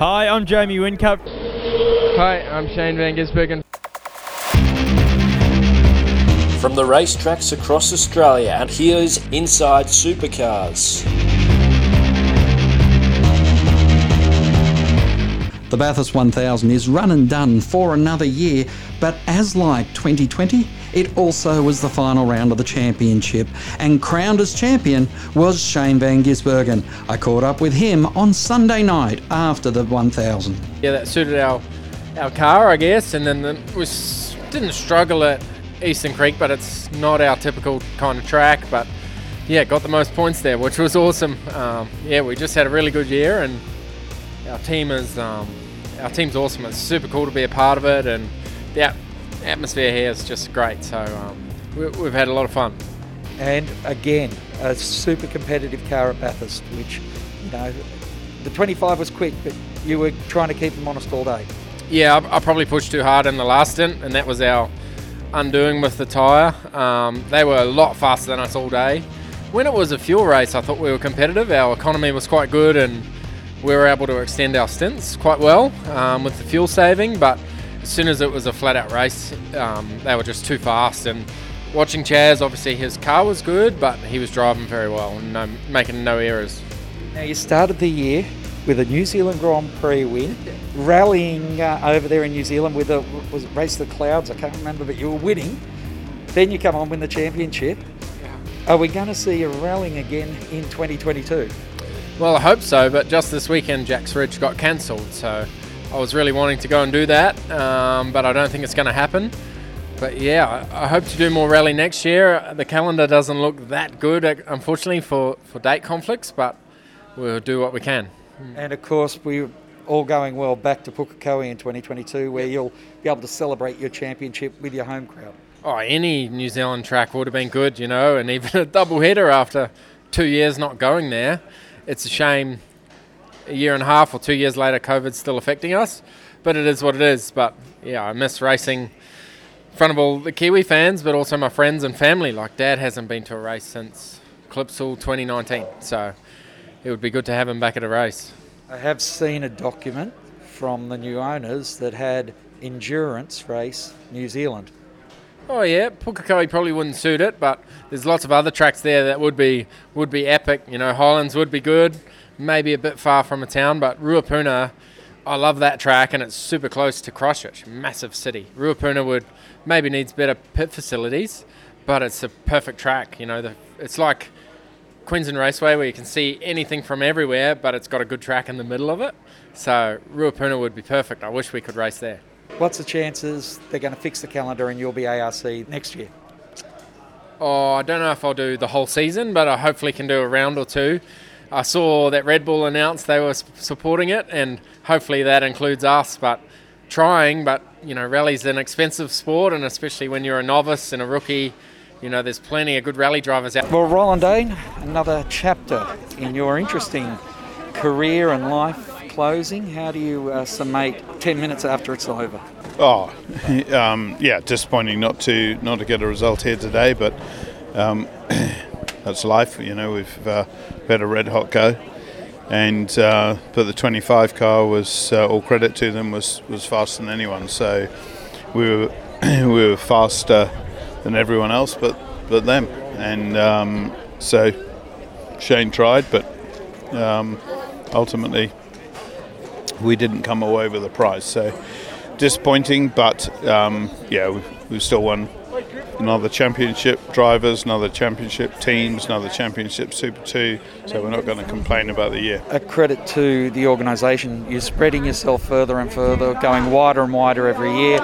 Hi, I'm Jamie Whincup. Hi, I'm Shane Van Gisbergen. From the racetracks across Australia, and here's Inside Supercars. The Bathurst 1000 is run and done for another year, but as like 2020, it also was the final round of the championship, and crowned as champion was Shane Van Gisbergen. I caught up with him on Sunday night after the 1000. Yeah, that suited our our car, I guess, and then the, we didn't struggle at Eastern Creek, but it's not our typical kind of track. But yeah, got the most points there, which was awesome. Um, yeah, we just had a really good year, and our team is um, our team's awesome. It's super cool to be a part of it, and at- atmosphere here is just great. So um, we, we've had a lot of fun. and again a super competitive car at Bathurst, which you know the 25 was quick, but you were trying to keep them honest all day. Yeah, I, I probably pushed too hard in the last stint, and that was our undoing with the tyre. Um, they were a lot faster than us all day. When it was a fuel race, I thought we were competitive. Our economy was quite good, and we were able to extend our stints quite well um, with the fuel saving. But as soon as it was a flat out race, um, they were just too fast. And watching Chaz, obviously his car was good, but he was driving very well and no, making no errors. Now you started the year with a New Zealand Grand Prix win, rallying uh, over there in New Zealand with a was it Race to the Clouds? I can't remember, but you were winning. Then you come on win the championship. Are we going to see you rallying again in 2022? Well, I hope so, but just this weekend, Jack's Ridge got cancelled, so I was really wanting to go and do that, um, but I don't think it's going to happen. But yeah, I, I hope to do more rally next year. The calendar doesn't look that good, uh, unfortunately, for, for date conflicts, but we'll do what we can. And of course, we're all going well back to Pukekohe in 2022, where you'll be able to celebrate your championship with your home crowd. Oh, any New Zealand track would have been good, you know, and even a double header after two years not going there. It's a shame a year and a half or two years later, COVID's still affecting us, but it is what it is. But yeah, I miss racing in front of all the Kiwi fans, but also my friends and family. Like Dad hasn't been to a race since Clipsal 2019, so it would be good to have him back at a race. I have seen a document from the new owners that had endurance race New Zealand. Oh yeah, Pukekohe probably wouldn't suit it, but there's lots of other tracks there that would be would be epic. You know, Highlands would be good, maybe a bit far from a town, but Ruapuna, I love that track and it's super close to Christchurch, massive city. Ruapuna would maybe needs better pit facilities, but it's a perfect track. You know, the, it's like Queensland Raceway where you can see anything from everywhere, but it's got a good track in the middle of it. So Ruapuna would be perfect. I wish we could race there. What's the chances they're going to fix the calendar and you'll be ARC next year? Oh, I don't know if I'll do the whole season, but I hopefully can do a round or two. I saw that Red Bull announced they were supporting it, and hopefully that includes us. But trying, but you know, rally's an expensive sport, and especially when you're a novice and a rookie, you know, there's plenty of good rally drivers out. Well, Roland Dane, another chapter in your interesting career and life closing. How do you uh, summate 10 minutes after it's over? Oh, um, yeah, disappointing not to not to get a result here today, but um, that's life. You know, we've uh, had a red hot go, and uh, but the 25 car was uh, all credit to them was was faster than anyone. So we were we were faster than everyone else, but but them, and um, so Shane tried, but um, ultimately we didn't come away with a prize. So disappointing, but um, yeah, we've, we've still won another championship drivers, another championship teams, another championship Super 2. So we're not going to complain about the year. A credit to the organisation. You're spreading yourself further and further, going wider and wider every year,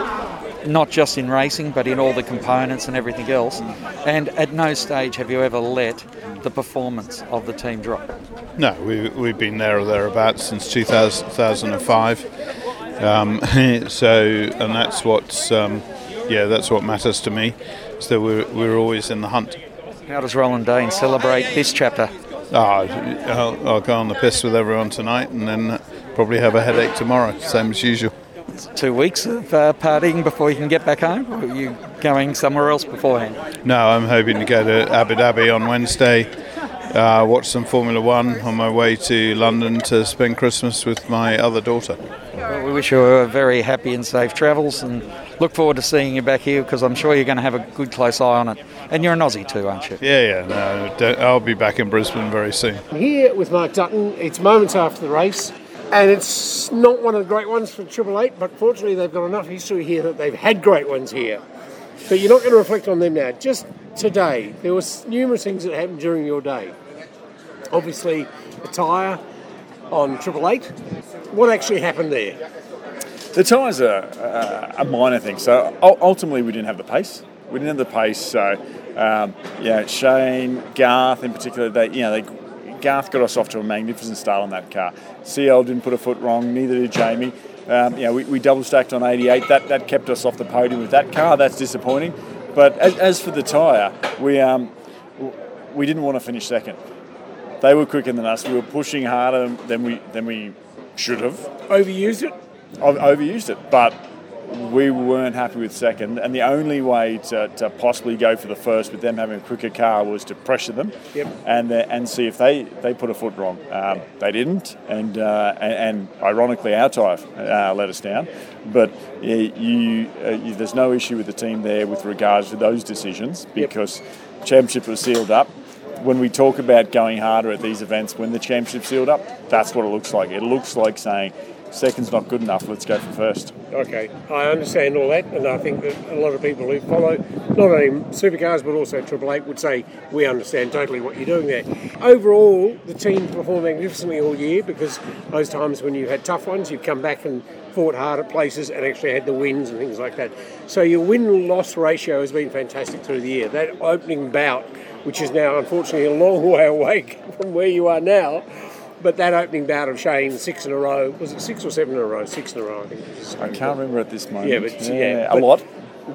not just in racing, but in all the components and everything else. And at no stage have you ever let the performance of the team drop. No, we, we've been there or thereabouts since 2000, 2005. Um, so, and that's what's um, yeah, that's what matters to me. So we're, we're always in the hunt. How does Roland Dane celebrate this chapter? Oh, I'll, I'll go on the piss with everyone tonight, and then probably have a headache tomorrow, same as usual. Two weeks of uh, partying before you can get back home, or are you going somewhere else beforehand? No, I'm hoping to go to Abu Dhabi on Wednesday, uh, watch some Formula One on my way to London to spend Christmas with my other daughter. Well, we wish you a very happy and safe travels and look forward to seeing you back here because I'm sure you're going to have a good close eye on it. And you're an Aussie too, aren't you? Yeah, yeah. No, I'll be back in Brisbane very soon. Here with Mark Dutton, it's moments after the race, and it's not one of the great ones for Triple Eight, but fortunately they've got enough history here that they've had great ones here. But you're not going to reflect on them now. Just today, there were numerous things that happened during your day. Obviously, the tyre on Triple Eight. What actually happened there? The tyres are uh, a minor thing. So ultimately, we didn't have the pace. We didn't have the pace. So um, yeah, Shane, Garth in particular, they you know they Garth got us off to a magnificent start on that car. CL didn't put a foot wrong. Neither did Jamie. Um, we, we double stacked on 88. That that kept us off the podium with that car. That's disappointing. But as, as for the tyre, we um, we didn't want to finish second. They were quicker than us. We were pushing harder than we than we should have. Overused it? I've overused it, but we weren't happy with second, and the only way to, to possibly go for the first with them having a quicker car was to pressure them Yep. and uh, and see if they, they put a foot wrong. Um, they didn't, and, uh, and and ironically our tyre uh, let us down. But yeah, you, uh, you there's no issue with the team there with regards to those decisions because championship was sealed up. When we talk about going harder at these events, when the championship's sealed up, that's what it looks like. It looks like saying second's not good enough. Let's go for first. Okay, I understand all that, and I think that a lot of people who follow not only supercars but also Triple Eight would say we understand totally what you're doing there. Overall, the team performed magnificently all year because those times when you had tough ones, you've come back and fought hard at places and actually had the wins and things like that. So your win-loss ratio has been fantastic through the year. That opening bout, which is now unfortunately a long way away from where you are now. But that opening bout of Shane, six in a row, was it six or seven in a row? Six in a row, I think. it was. I can't remember at this moment. Yeah, but yeah, a but- lot.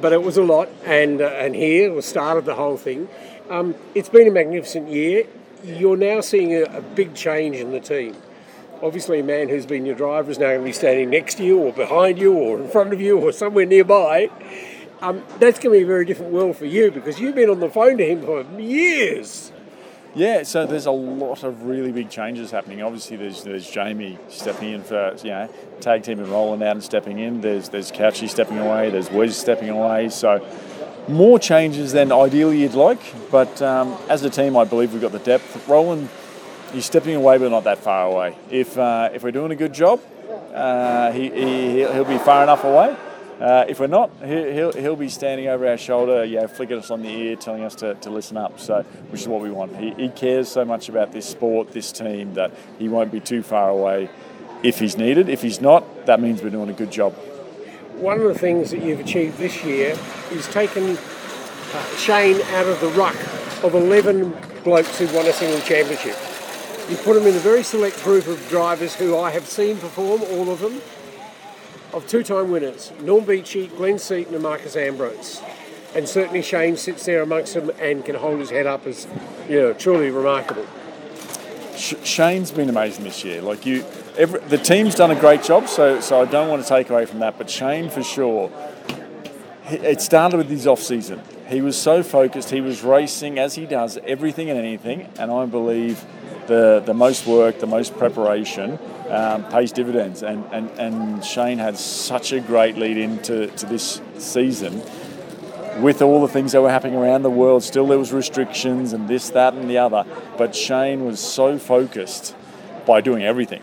But it was a lot, and uh, and here was started the whole thing. Um, it's been a magnificent year. You're now seeing a, a big change in the team. Obviously, a man who's been your driver is now going to be standing next to you, or behind you, or in front of you, or somewhere nearby. Um, that's going to be a very different world for you because you've been on the phone to him for years. Yeah, so there's a lot of really big changes happening. Obviously, there's there's Jamie stepping in for you know tag team and rolling out and stepping in. There's there's Couchy stepping away. There's Wes stepping away. So more changes than ideally you'd like. But um, as a team, I believe we've got the depth. Roland, he's stepping away, but not that far away. If uh, if we're doing a good job, uh, he, he he'll he'll be far enough away. Uh, if we're not, he- he'll, he'll be standing over our shoulder, yeah, flicking us on the ear, telling us to, to listen up. So, which is what we want. He, he cares so much about this sport, this team, that he won't be too far away if he's needed. If he's not, that means we're doing a good job. One of the things that you've achieved this year is taken uh, Shane out of the ruck of 11 blokes who won a single championship. You put him in a very select group of drivers who I have seen perform, all of them, of two-time winners, Norm Beechey, Glenn Seton and Marcos Ambrose. And certainly Shane sits there amongst them and can hold his head up as, you know, truly remarkable. Sh- Shane's been amazing this year. Like you, every, the team's done a great job. So, so I don't want to take away from that. But Shane, for sure, he- it started with his off season. He was so focused. He was racing as he does everything and anything. And I believe the the most work, the most preparation, um, pays dividends. And, and and Shane had such a great lead into to this season with all the things that were happening around the world, still there was restrictions and this, that, and the other. But Shane was so focused by doing everything.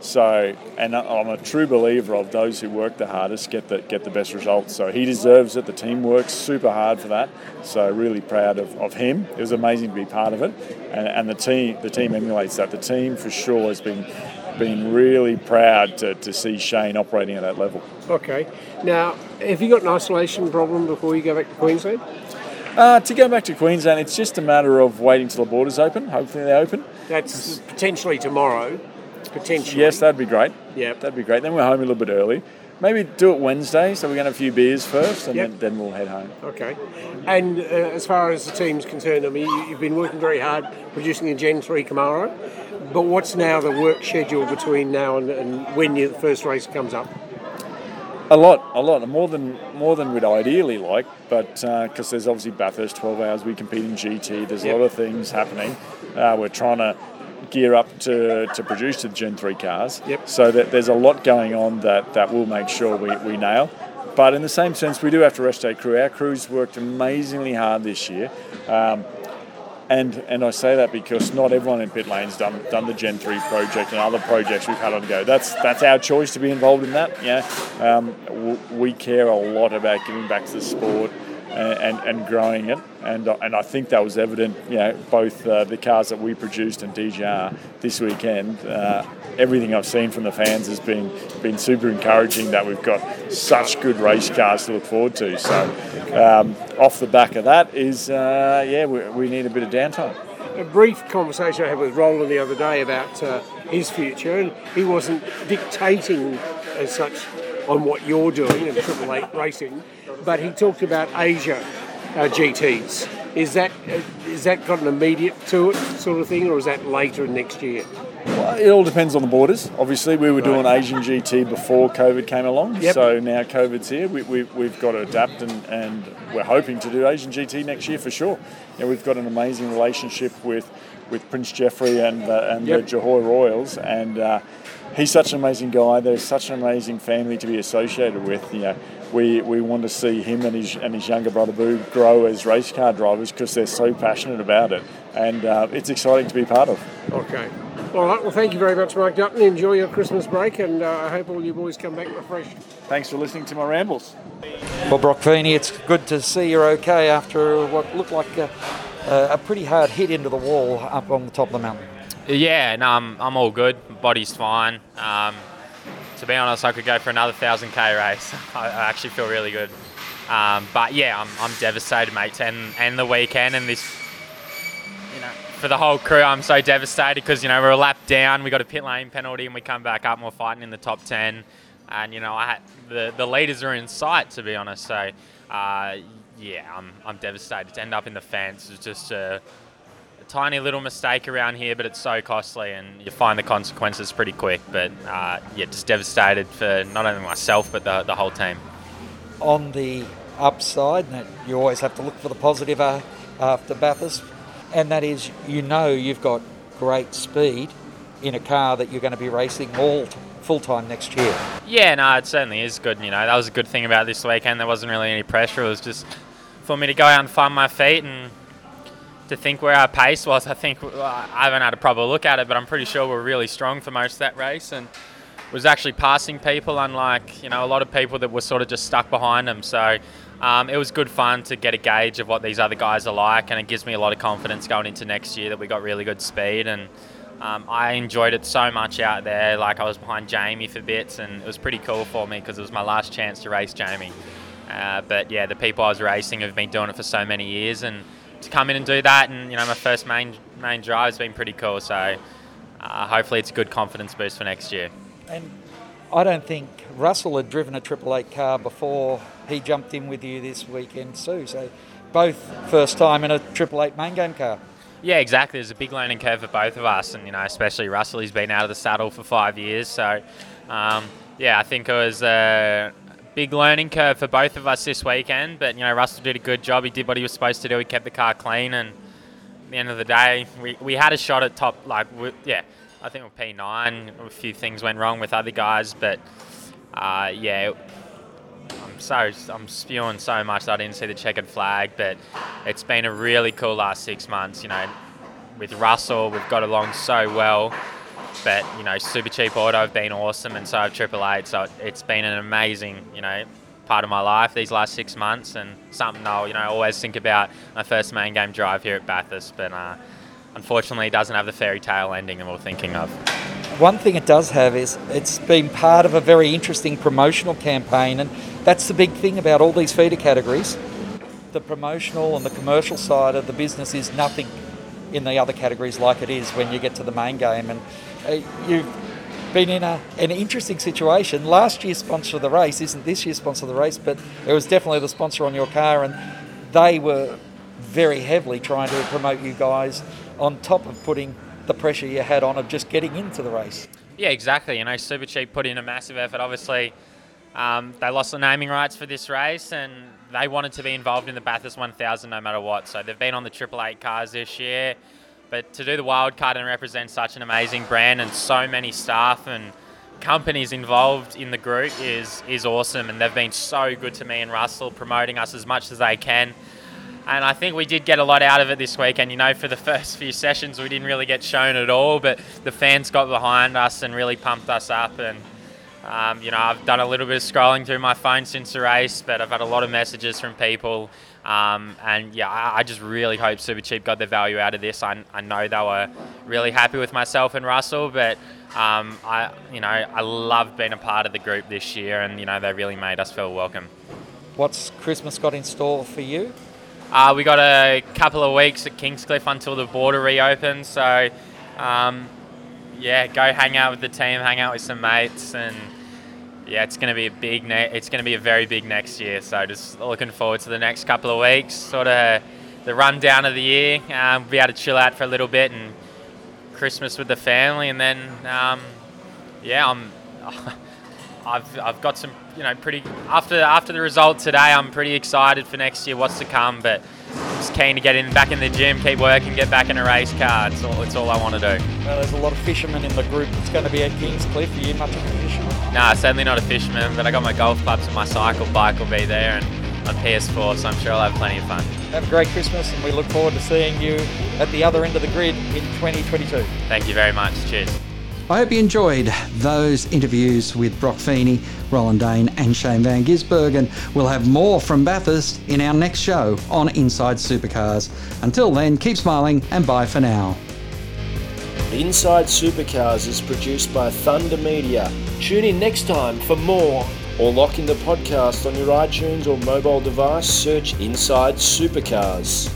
So, and I'm a true believer of those who work the hardest get the get the best results. So he deserves it. The team works super hard for that. So really proud of, of him. It was amazing to be part of it, and, and the team the team emulates that. The team for sure has been been really proud to, to see Shane operating at that level. Okay. Now, have you got an isolation problem before you go back to Queensland? Uh, to go back to Queensland, it's just a matter of waiting till the borders open. Hopefully they open. That's potentially tomorrow. potentially. Yes, that'd be great. Yeah. That'd be great. Then we're home a little bit early. Maybe do it Wednesday, so we're going to have a few beers first, and Yep. then, then we'll head home. Okay. And uh, as far as the team's concerned, I mean, you- you've been working very hard producing a Gen 3 Camaro, but what's now the work schedule between now and, and when the first race comes up? A lot, a lot, more than more than we'd ideally like, but because there's obviously Bathurst 12 hours, we compete in GT. There's a Yep. lot of things happening. Uh, we're trying to gear up to, to produce the Gen 3 cars. Yep. So that there's a lot going on that, that we'll make sure we, we nail. But in the same sense, we do have to rest our crew. Our crew's worked amazingly hard this year. Um, and and I say that because not everyone in pit lane's done done the Gen 3 project and other projects we've had on go. That's that's our choice to be involved in that. Yeah, um, we care a lot about giving back to the sport and, and, growing it. And uh, and I think that was evident. You know, both uh, the cars that we produced and DJR this weekend. Uh, everything I've seen from the fans has been been super encouraging. That we've got such good race cars to look forward to. So um, off the back of that is uh, yeah, we, we need a bit of downtime. A brief conversation I had with Roland the other day about uh, his future, and he wasn't dictating as such on what you're doing in Triple Eight racing, but he talked about Asia uh, GTs. Is that uh, that got an immediate to it sort of thing, or is that later next year? Well, it all depends on the borders. Obviously, we were doing Asian GT before COVID came along. Yep. So now COVID's here. We, we, we've got to adapt, and, and we're hoping to do Asian GT next year for sure. You know, we've got an amazing relationship with, with Prince Jefri and, uh, and Yep. the Johor Royals, and uh, he's such an amazing guy. There's such an amazing family to be associated with. You know, we, we want to see him and his and his younger brother Boo grow as race car drivers because they're so passionate about it, and uh, it's exciting to be part of. Okay. All right. Well, thank you very much, Mike Dutton. Enjoy your Christmas break, and uh, I hope all you boys come back refreshed. Thanks for listening to my rambles. Well, Broc Feeney, it's good to see you're okay after what looked like a, a pretty hard hit into the wall up on the top of the mountain. Yeah, no, I'm, I'm all good. Body's fine. Um, to be honest, I could go for another 1,000k race. I, I actually feel really good. Um, but yeah, I'm, I'm devastated, mate. And, and the weekend and this, you know, for the whole crew, I'm so devastated because, you know, we're a lap down, we got a pit lane penalty, and we come back up and we're fighting in the top 10. And, you know, I had, the, the leaders are in sight, to be honest. So, uh, yeah, I'm, I'm devastated. To end up in the fence It's just a, a tiny little mistake around here, but it's so costly, and you find the consequences pretty quick. But uh, yeah, just devastated for not only myself but the, the whole team. On the upside, you always have to look for the positive uh, after Bathurst, and that is you know you've got great speed in a car that you're going to be racing all full time next year. Yeah, no, it certainly is good. You know, that was a good thing about this weekend. There wasn't really any pressure. It was just for me to go out and find my feet and to think where our pace was. I think well, I haven't had a proper look at it, but I'm pretty sure we're really strong for most of that race and was actually passing people, unlike you know a lot of people that were sort of just stuck behind them. So. Um, it was good fun to get a gauge of what these other guys are like, and it gives me a lot of confidence going into next year that we got really good speed. And um, I enjoyed it so much out there. Like I was behind Jamie for bits, and it was pretty cool for me because it was my last chance to race Jamie. Uh, but yeah, the people I was racing have been doing it for so many years, and to come in and do that, and you know, my first main main drive has been pretty cool. So uh, hopefully, it's a good confidence boost for next year. And I don't think Russell had driven a Triple Eight car before he jumped in with you this weekend, Sue. So both first time in a Triple Eight main game car. Yeah, exactly. There's a big learning curve for both of us, and you know, especially Russell. He's been out of the saddle for five years, so um, yeah, I think it was a big learning curve for both of us this weekend. But you know, Russell did a good job. He did what he was supposed to do. He kept the car clean, and at the end of the day, we, we had a shot at top. Like, we, yeah, I think with P9, a few things went wrong with other guys, but uh, yeah. I'm so I'm spewing so much that I didn't see the checkered flag, but it's been a really cool last six months. You know, with Russell, we've got along so well. But you know, Super Cheap Auto have been awesome, and so have Triple Eight. So it's been an amazing, you know, part of my life these last six months, and something I'll you know always think about my first main game drive here at Bathurst. But uh, unfortunately, it doesn't have the fairy tale ending that we're thinking of. One thing it does have is it's been part of a very interesting promotional campaign, and that's the big thing about all these feeder categories. The promotional and the commercial side of the business is nothing in the other categories like it is when you get to the main game, and uh, you've been in a, an interesting situation. Last year's sponsor of the race isn't this year's sponsor of the race, but it was definitely the sponsor on your car, and they were very heavily trying to promote you guys on top of putting the pressure you had on of just getting into the race. Yeah, exactly. You know, Supercheap put in a massive effort. Obviously, um, they lost the naming rights for this race, and they wanted to be involved in the Bathurst 1000 no matter what. So they've been on the Triple Eight cars this year. But to do the wild card and represent such an amazing brand and so many staff and companies involved in the group is is awesome. And they've been so good to me and Russell, promoting us as much as they can. And I think we did get a lot out of it this week. And you know, for the first few sessions, we didn't really get shown at all, but the fans got behind us and really pumped us up. And um, you know, I've done a little bit of scrolling through my phone since the race, but I've had a lot of messages from people. Um, and yeah, I, I, just really hope Supercheap got the value out of this. I, I know they were really happy with myself and Russell, but um, I, you know, I love being a part of the group this year, and you know, they really made us feel welcome. What's Christmas got in store for you? Uh, we got a couple of weeks at Kingscliff until the border reopens, so um, yeah, go hang out with the team, hang out with some mates, and yeah, it's going to be a big. Ne- it's going to be a very big next year. So just looking forward to the next couple of weeks. Sort of the rundown of the year. Um, be able to chill out for a little bit and Christmas with the family, and then um, yeah, I'm. I've, I've got some you know pretty after after the result today. I'm pretty excited for next year, what's to come. But just keen to get in back in the gym, keep working, get back in a race car. It's all, it's all I want to do. Well, there's a lot of fishermen in the group It's going to be at Kingscliff. Are you much of a fisherman? Nah, certainly not a fisherman, but I got my golf clubs and my cycle bike will be there and on PS4, so I'm sure I'll have plenty of fun. Have a great Christmas, and we look forward to seeing you at the other end of the grid in 2022. Thank you very much. Cheers. I hope you enjoyed those interviews with Broc Feeney, Roland Dane, and Shane Van Gisbergen. We'll have more from Bathurst in our next show on Inside Supercars. Until then, keep smiling and bye for now. Inside Supercars is produced by Thunder Media. Tune in next time for more, or lock in the podcast on your iTunes or mobile device. Search Inside Supercars.